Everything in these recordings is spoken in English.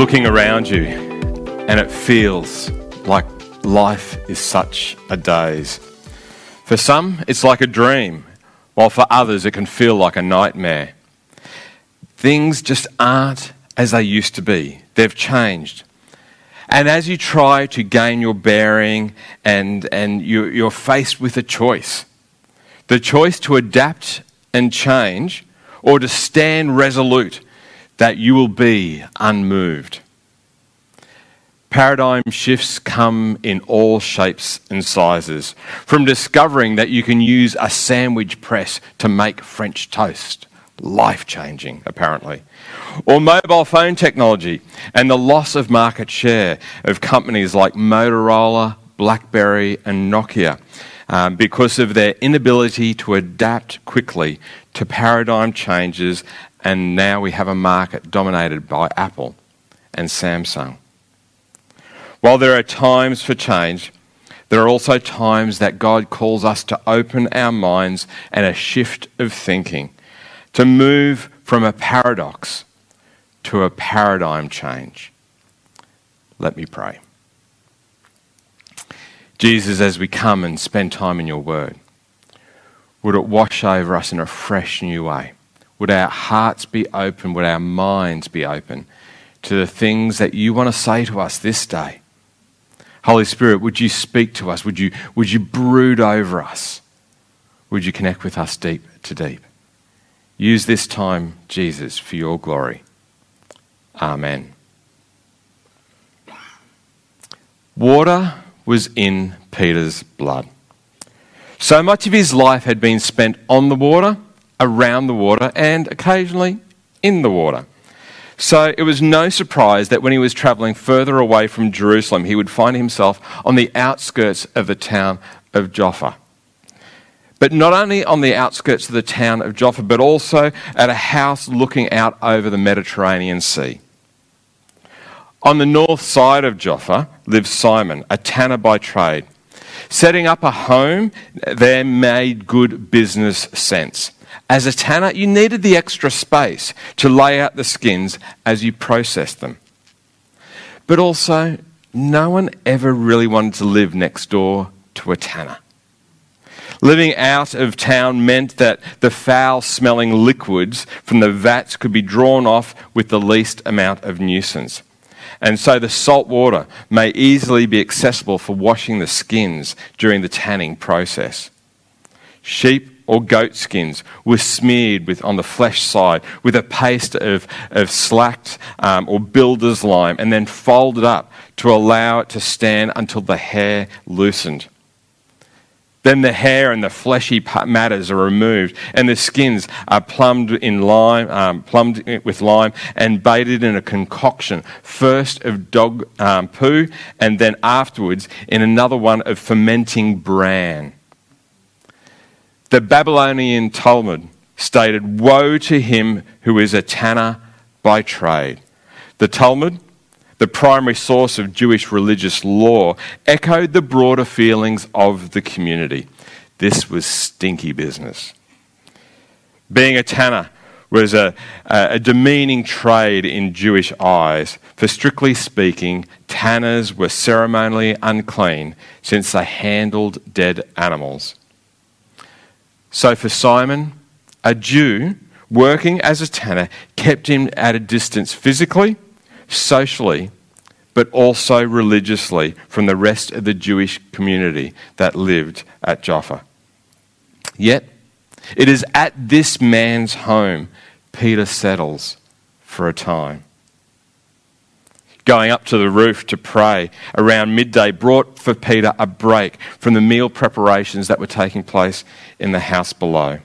looking around you and it feels like life is such a daze. For some, it's like a dream, while for others, it can feel like a nightmare. Things just aren't as they used to be, they've changed. And as you try to gain your bearing and, and you, you're faced with a choice the choice to adapt and change or to stand resolute that you will be unmoved. Paradigm shifts come in all shapes and sizes, from discovering that you can use a sandwich press to make French toast, life changing, apparently, or mobile phone technology and the loss of market share of companies like Motorola, Blackberry, and Nokia. Um, because of their inability to adapt quickly to paradigm changes, and now we have a market dominated by Apple and Samsung. While there are times for change, there are also times that God calls us to open our minds and a shift of thinking, to move from a paradox to a paradigm change. Let me pray. Jesus, as we come and spend time in your word, would it wash over us in a fresh new way? Would our hearts be open? Would our minds be open to the things that you want to say to us this day? Holy Spirit, would you speak to us? Would you, would you brood over us? Would you connect with us deep to deep? Use this time, Jesus, for your glory. Amen. Water was in Peter's blood. So much of his life had been spent on the water, around the water, and occasionally in the water. So it was no surprise that when he was traveling further away from Jerusalem, he would find himself on the outskirts of the town of Joppa. But not only on the outskirts of the town of Joppa, but also at a house looking out over the Mediterranean Sea. On the north side of Joppa lived Simon, a tanner by trade. Setting up a home there made good business sense. As a tanner, you needed the extra space to lay out the skins as you processed them. But also, no one ever really wanted to live next door to a tanner. Living out of town meant that the foul smelling liquids from the vats could be drawn off with the least amount of nuisance. And so the salt water may easily be accessible for washing the skins during the tanning process. Sheep or goat skins were smeared with, on the flesh side with a paste of, of slaked um, or builder's lime and then folded up to allow it to stand until the hair loosened. Then the hair and the fleshy matters are removed, and the skins are plumbed in lime, um, plumbed with lime, and bated in a concoction, first of dog um, poo, and then afterwards in another one of fermenting bran. The Babylonian Talmud stated, Woe to him who is a tanner by trade. The Talmud, the primary source of Jewish religious law, echoed the broader feelings of the community. This was stinky business. Being a tanner was a, a, demeaning trade in Jewish eyes. For strictly speaking, tanners were ceremonially unclean since they handled dead animals. So for Simon, a Jew working as a tanner kept him at a distance physically, socially, but also religiously from the rest of the Jewish community that lived at Jaffa. Yet, it is at this man's home Peter settles for a time going up to the roof to pray around midday brought for Peter a break from the meal preparations that were taking place in the house below.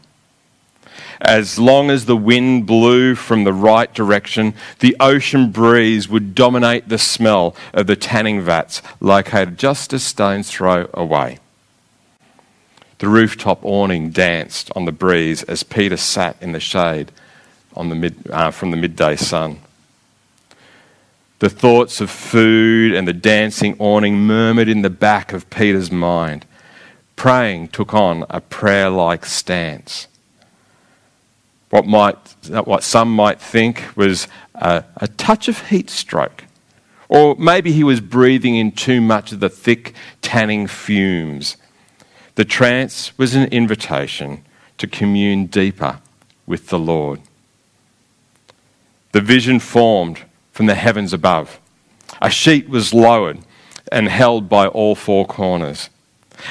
As long as the wind blew from the right direction, the ocean breeze would dominate the smell of the tanning vats located just a stone's throw away. The rooftop awning danced on the breeze as Peter sat in the shade the mid, uh, from the midday sun. The thoughts of food and the dancing awning murmured in the back of Peter's mind. Praying took on a prayer like stance. What, might, what some might think was a, a touch of heat stroke Or maybe he was breathing in too much of the thick, tanning fumes. The trance was an invitation to commune deeper with the Lord. The vision formed from the heavens above. A sheet was lowered and held by all four corners.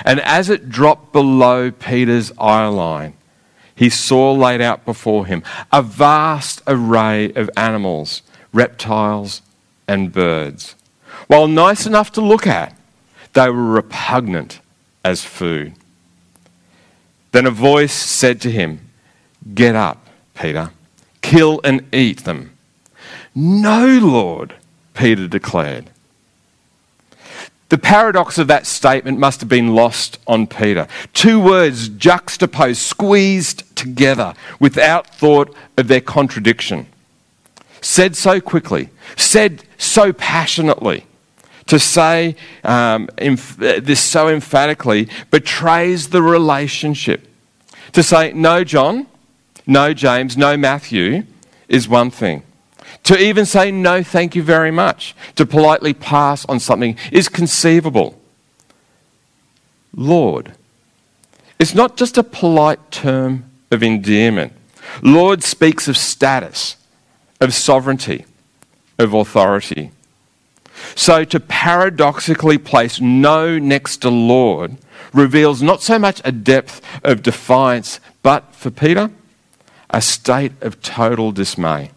And as it dropped below Peter's eye line, he saw laid out before him a vast array of animals, reptiles, and birds. While nice enough to look at, they were repugnant as food. Then a voice said to him, Get up, Peter, kill and eat them. No, Lord, Peter declared. The paradox of that statement must have been lost on Peter. Two words juxtaposed, squeezed together without thought of their contradiction. Said so quickly, said so passionately. To say um, this so emphatically betrays the relationship. To say, no, John, no, James, no, Matthew, is one thing. To even say no, thank you very much, to politely pass on something, is conceivable. Lord, it's not just a polite term of endearment. Lord speaks of status, of sovereignty, of authority. So to paradoxically place no next to Lord reveals not so much a depth of defiance, but for Peter, a state of total dismay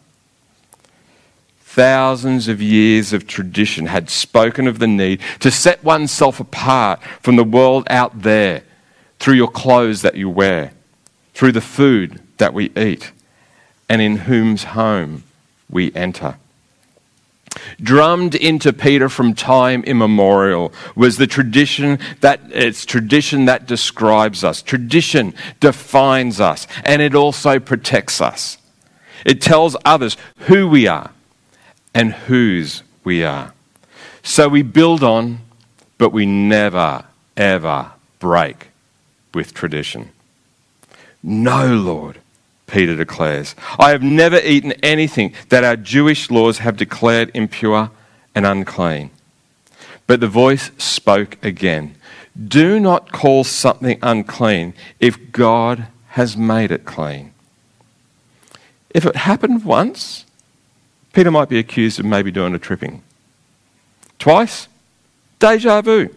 thousands of years of tradition had spoken of the need to set oneself apart from the world out there through your clothes that you wear, through the food that we eat, and in whose home we enter. Drummed into Peter from time immemorial was the tradition that it's tradition that describes us. Tradition defines us and it also protects us. It tells others who we are and whose we are. So we build on, but we never, ever break with tradition. No, Lord, Peter declares. I have never eaten anything that our Jewish laws have declared impure and unclean. But the voice spoke again Do not call something unclean if God has made it clean. If it happened once, Peter might be accused of maybe doing a tripping. Twice? Deja vu.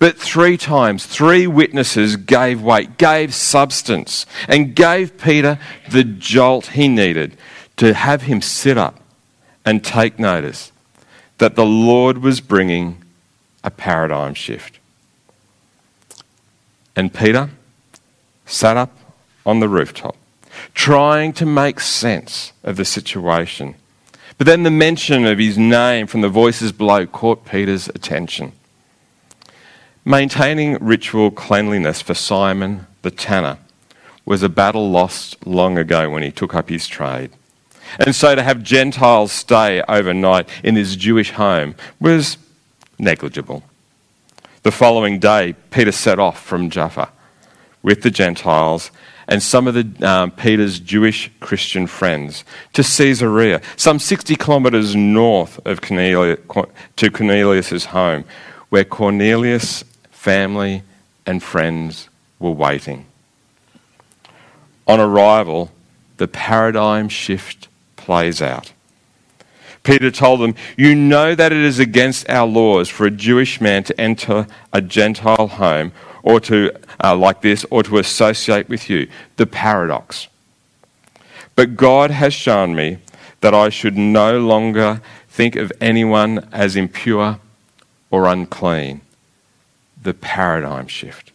But three times, three witnesses gave weight, gave substance, and gave Peter the jolt he needed to have him sit up and take notice that the Lord was bringing a paradigm shift. And Peter sat up on the rooftop, trying to make sense of the situation but then the mention of his name from the voices below caught Peter's attention. Maintaining ritual cleanliness for Simon the tanner was a battle lost long ago when he took up his trade. And so to have Gentiles stay overnight in his Jewish home was negligible. The following day, Peter set off from Jaffa with the Gentiles and some of the, um, Peter's Jewish Christian friends to Caesarea, some 60 kilometres north of Cornelius, to Cornelius' home, where Cornelius' family and friends were waiting. On arrival, the paradigm shift plays out. Peter told them, You know that it is against our laws for a Jewish man to enter a Gentile home or to, uh, like this, or to associate with you. The paradox. But God has shown me that I should no longer think of anyone as impure or unclean. The paradigm shift.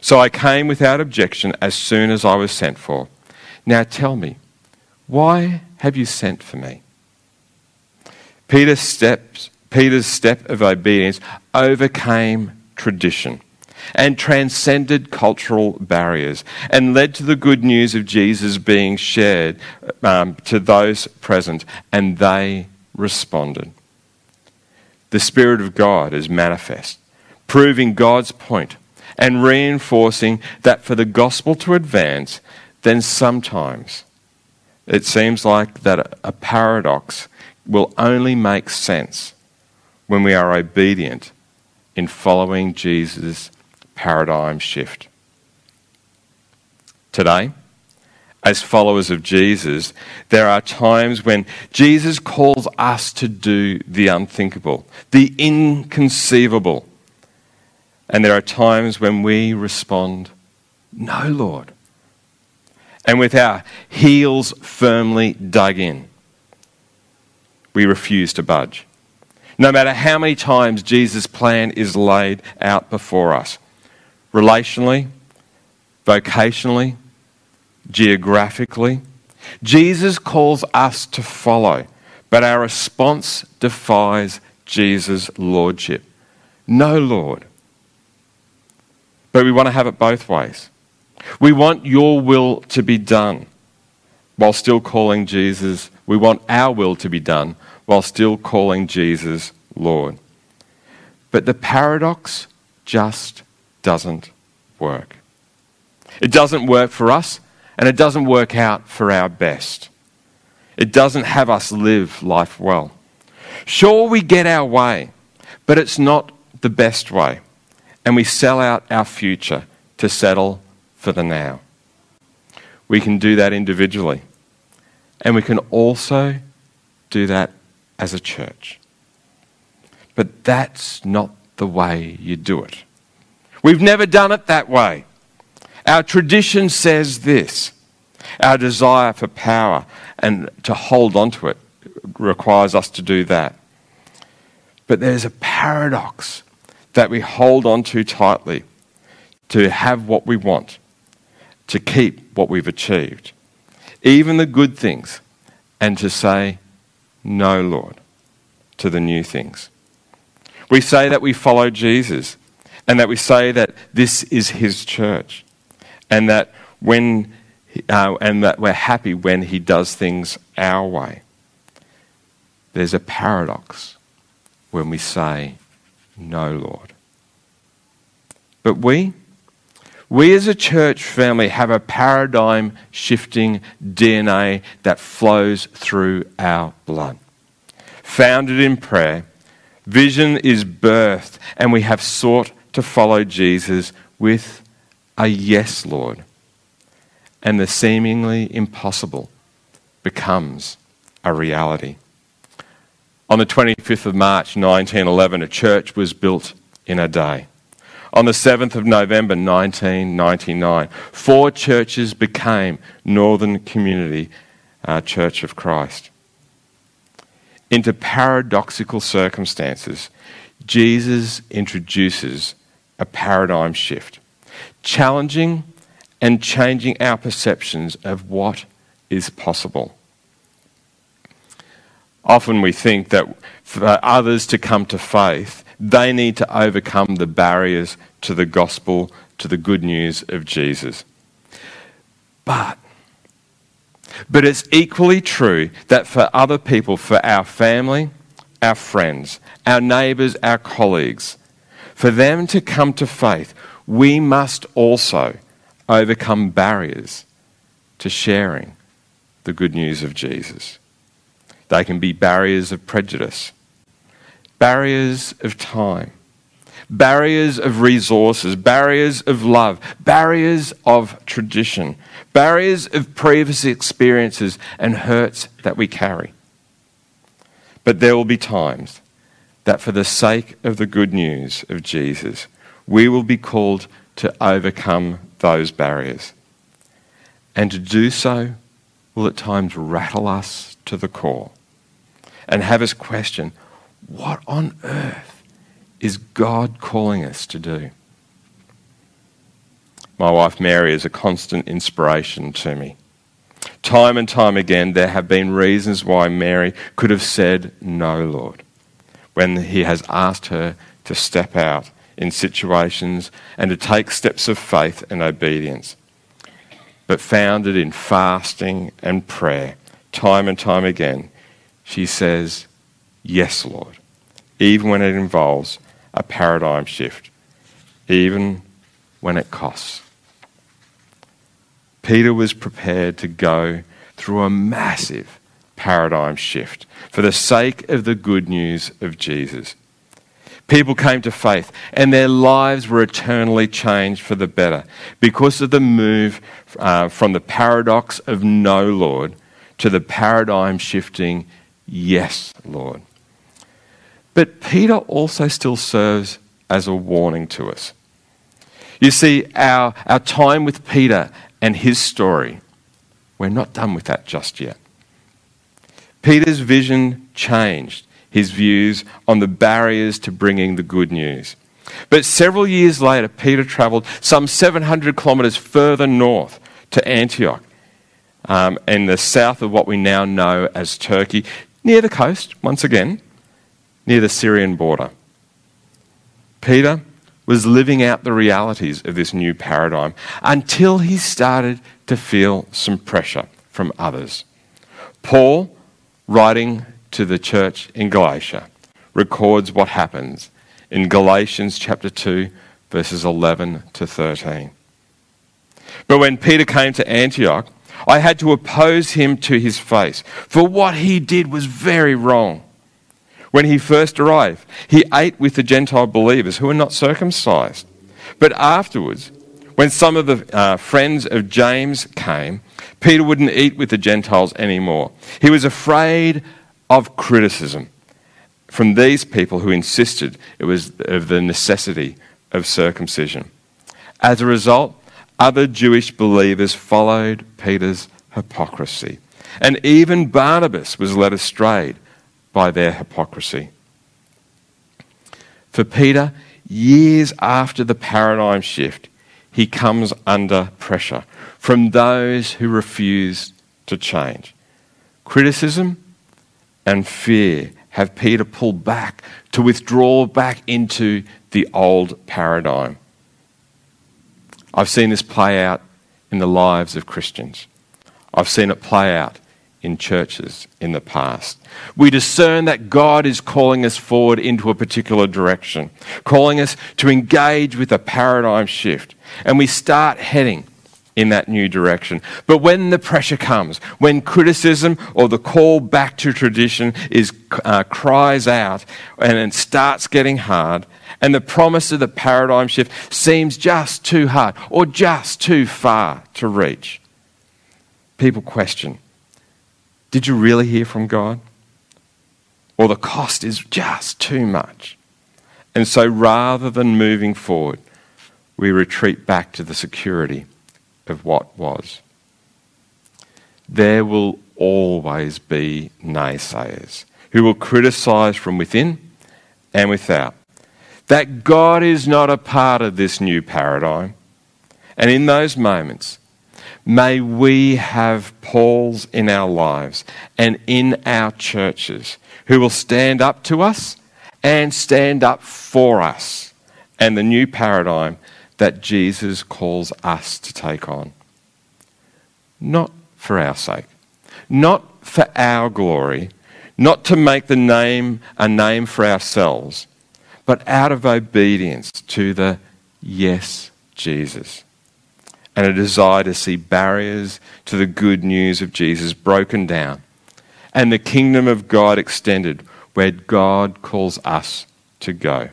So I came without objection as soon as I was sent for. Now tell me, why have you sent for me? Steps, Peter's step of obedience overcame tradition and transcended cultural barriers and led to the good news of Jesus being shared um, to those present, and they responded. The Spirit of God is manifest, proving God's point and reinforcing that for the gospel to advance, then sometimes it seems like that a paradox will only make sense when we are obedient in following Jesus' paradigm shift. Today, as followers of Jesus, there are times when Jesus calls us to do the unthinkable, the inconceivable. And there are times when we respond, No, Lord. And with our heels firmly dug in, we refuse to budge. No matter how many times Jesus' plan is laid out before us, relationally, vocationally, geographically. Jesus calls us to follow, but our response defies Jesus' lordship. No, Lord. But we want to have it both ways. We want your will to be done while still calling Jesus, we want our will to be done while still calling Jesus Lord. But the paradox just doesn't work. It doesn't work for us, and it doesn't work out for our best. It doesn't have us live life well. Sure, we get our way, but it's not the best way, and we sell out our future to settle for the now. We can do that individually, and we can also do that as a church. But that's not the way you do it. We've never done it that way. Our tradition says this our desire for power and to hold on to it requires us to do that. But there's a paradox that we hold on to tightly to have what we want, to keep what we've achieved, even the good things, and to say, No, Lord, to the new things. We say that we follow Jesus and that we say that this is his church and that when uh, and that we're happy when he does things our way. There's a paradox when we say, No, Lord. But we, we as a church family have a paradigm shifting DNA that flows through our blood. Founded in prayer, vision is birthed, and we have sought to follow Jesus with a yes, Lord and the seemingly impossible becomes a reality. On the 25th of March 1911, a church was built in a day. On the 7th of November 1999, four churches became Northern Community uh, Church of Christ. Into paradoxical circumstances, Jesus introduces a paradigm shift, challenging and changing our perceptions of what is possible. Often we think that for others to come to faith, they need to overcome the barriers to the gospel, to the good news of Jesus. But but it's equally true that for other people, for our family, our friends, our neighbours, our colleagues, for them to come to faith, we must also overcome barriers to sharing the good news of Jesus. They can be barriers of prejudice, barriers of time, barriers of resources, barriers of love, barriers of tradition, barriers of previous experiences and hurts that we carry. But there will be times that, for the sake of the good news of Jesus, we will be called to overcome those barriers. And to do so will at times rattle us to the core and have us question what on earth is God calling us to do? My wife Mary is a constant inspiration to me. Time and time again, there have been reasons why Mary could have said, No, Lord, when He has asked her to step out in situations and to take steps of faith and obedience, but founded in fasting and prayer, time and time again, she says, Yes, Lord, even when it involves a paradigm shift, even when it costs. Peter was prepared to go through a massive paradigm shift for the sake of the good news of Jesus. People came to faith, and their lives were eternally changed for the better because of the move uh, from the paradox of no, Lord, to the paradigm shifting, yes, Lord. But Peter also still serves as a warning to us. You see, our, our time with Peter and his story, we're not done with that just yet. Peter's vision changed his views on the barriers to bringing the good news. But several years later, Peter travelled some 700 kilometres further north to Antioch, um, in the south of what we now know as Turkey, near the coast, once again, near the Syrian border. Peter was living out the realities of this new paradigm until he started to feel some pressure from others. Paul, writing to the church in Galatia records what happens in Galatians chapter 2, verses 11 to 13. But when Peter came to Antioch, I had to oppose him to his face, for what he did was very wrong. When he first arrived, he ate with the Gentile believers who were not circumcised. But afterwards, when some of the uh, friends of James came, Peter wouldn't eat with the Gentiles anymore. He was afraid of criticism from these people who insisted it was of the necessity of circumcision. As a result, other Jewish believers followed Peter's hypocrisy. And even Barnabas was led astray by their hypocrisy. For Peter, years after the paradigm shift, he comes under pressure from those who refuse to change. Criticism and fear have Peter pulled back to withdraw back into the old paradigm. I've seen this play out in the lives of Christians. I've seen it play out in churches in the past. We discern that God is calling us forward into a particular direction, calling us to engage with a paradigm shift, and we start heading in that new direction. But when the pressure comes, when criticism or the call back to tradition is uh, cries out and it starts getting hard, and the promise of the paradigm shift seems just too hard or just too far to reach, people question Did you really hear from God? Or the cost is just too much. And so rather than moving forward, we retreat back to the security of what was. There will always be naysayers who will criticize from within and without. That God is not a part of this new paradigm. And in those moments, may we have Pauls in our lives and in our churches who will stand up to us and stand up for us and the new paradigm that Jesus calls us to take on. Not for our sake, not for our glory, not to make the name a name for ourselves, but out of obedience to the yes, Jesus. And a desire to see barriers to the good news of Jesus broken down and the kingdom of God extended where God calls us to go.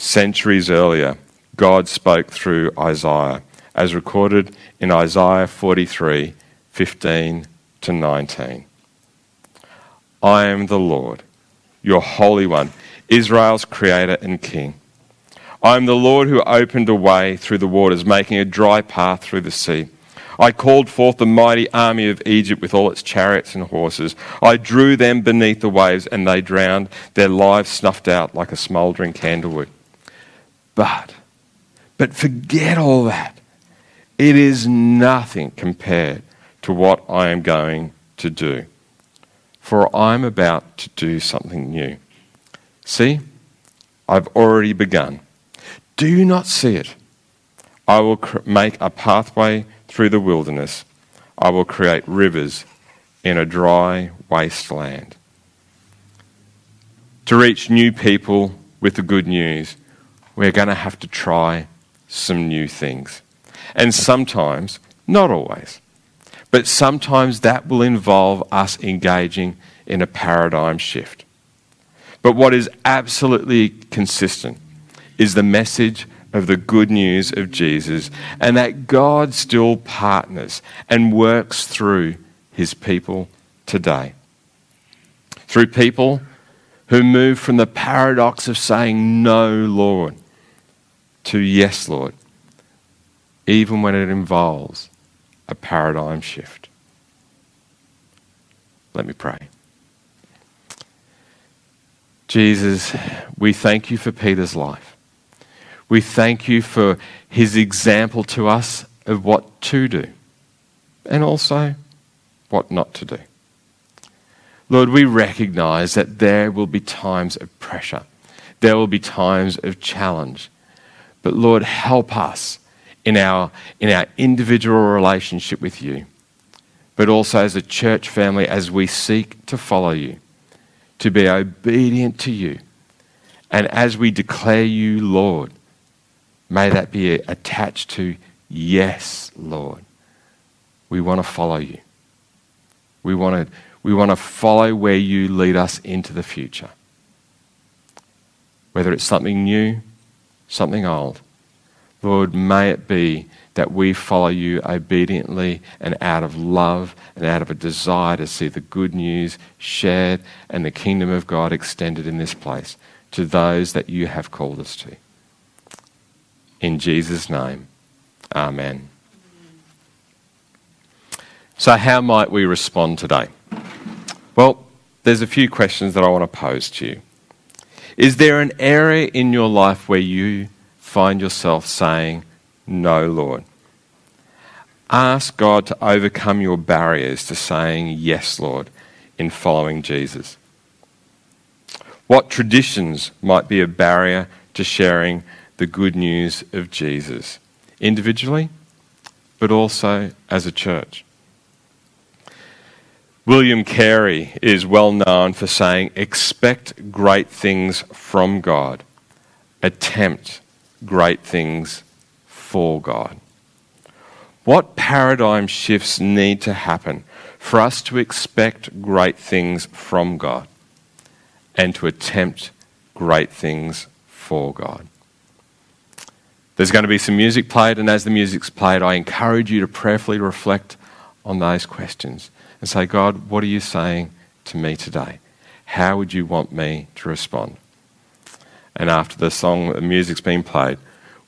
Centuries earlier, God spoke through Isaiah, as recorded in Isaiah 43 15 to 19. I am the Lord, your Holy One, Israel's Creator and King. I am the Lord who opened a way through the waters, making a dry path through the sea. I called forth the mighty army of Egypt with all its chariots and horses. I drew them beneath the waves, and they drowned, their lives snuffed out like a smouldering candlewood. But, but forget all that. It is nothing compared to what I am going to do. For I'm about to do something new. See, I've already begun. Do you not see it? I will cr- make a pathway through the wilderness. I will create rivers in a dry wasteland. To reach new people with the good news, we're going to have to try some new things. And sometimes, not always, but sometimes that will involve us engaging in a paradigm shift. But what is absolutely consistent is the message of the good news of Jesus and that God still partners and works through his people today. Through people who move from the paradox of saying no, Lord, to yes, Lord, even when it involves a paradigm shift. Let me pray. Jesus, we thank you for Peter's life. We thank you for his example to us of what to do and also what not to do. Lord, we recognize that there will be times of pressure, there will be times of challenge. But Lord, help us in our, in our individual relationship with you, but also as a church family as we seek to follow you, to be obedient to you. And as we declare you Lord, may that be attached to yes, Lord. We want to follow you. We want to we want to follow where you lead us into the future. Whether it's something new, something old. Lord, may it be that we follow you obediently and out of love and out of a desire to see the good news shared and the kingdom of God extended in this place to those that you have called us to. In Jesus' name, amen. So, how might we respond today? Well, there's a few questions that I want to pose to you. Is there an area in your life where you find yourself saying, No, Lord? Ask God to overcome your barriers to saying, Yes, Lord, in following Jesus. What traditions might be a barrier to sharing the good news of Jesus, individually, but also as a church? William Carey is well known for saying, Expect great things from God, attempt great things for God. What paradigm shifts need to happen for us to expect great things from God and to attempt great things for God? There's going to be some music played, and as the music's played, I encourage you to prayerfully reflect on those questions and say, God, what are you saying to me today? How would you want me to respond? And after the song, the music's been played,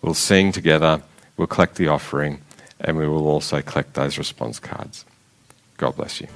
we'll sing together, we'll collect the offering, and we will also collect those response cards. God bless you.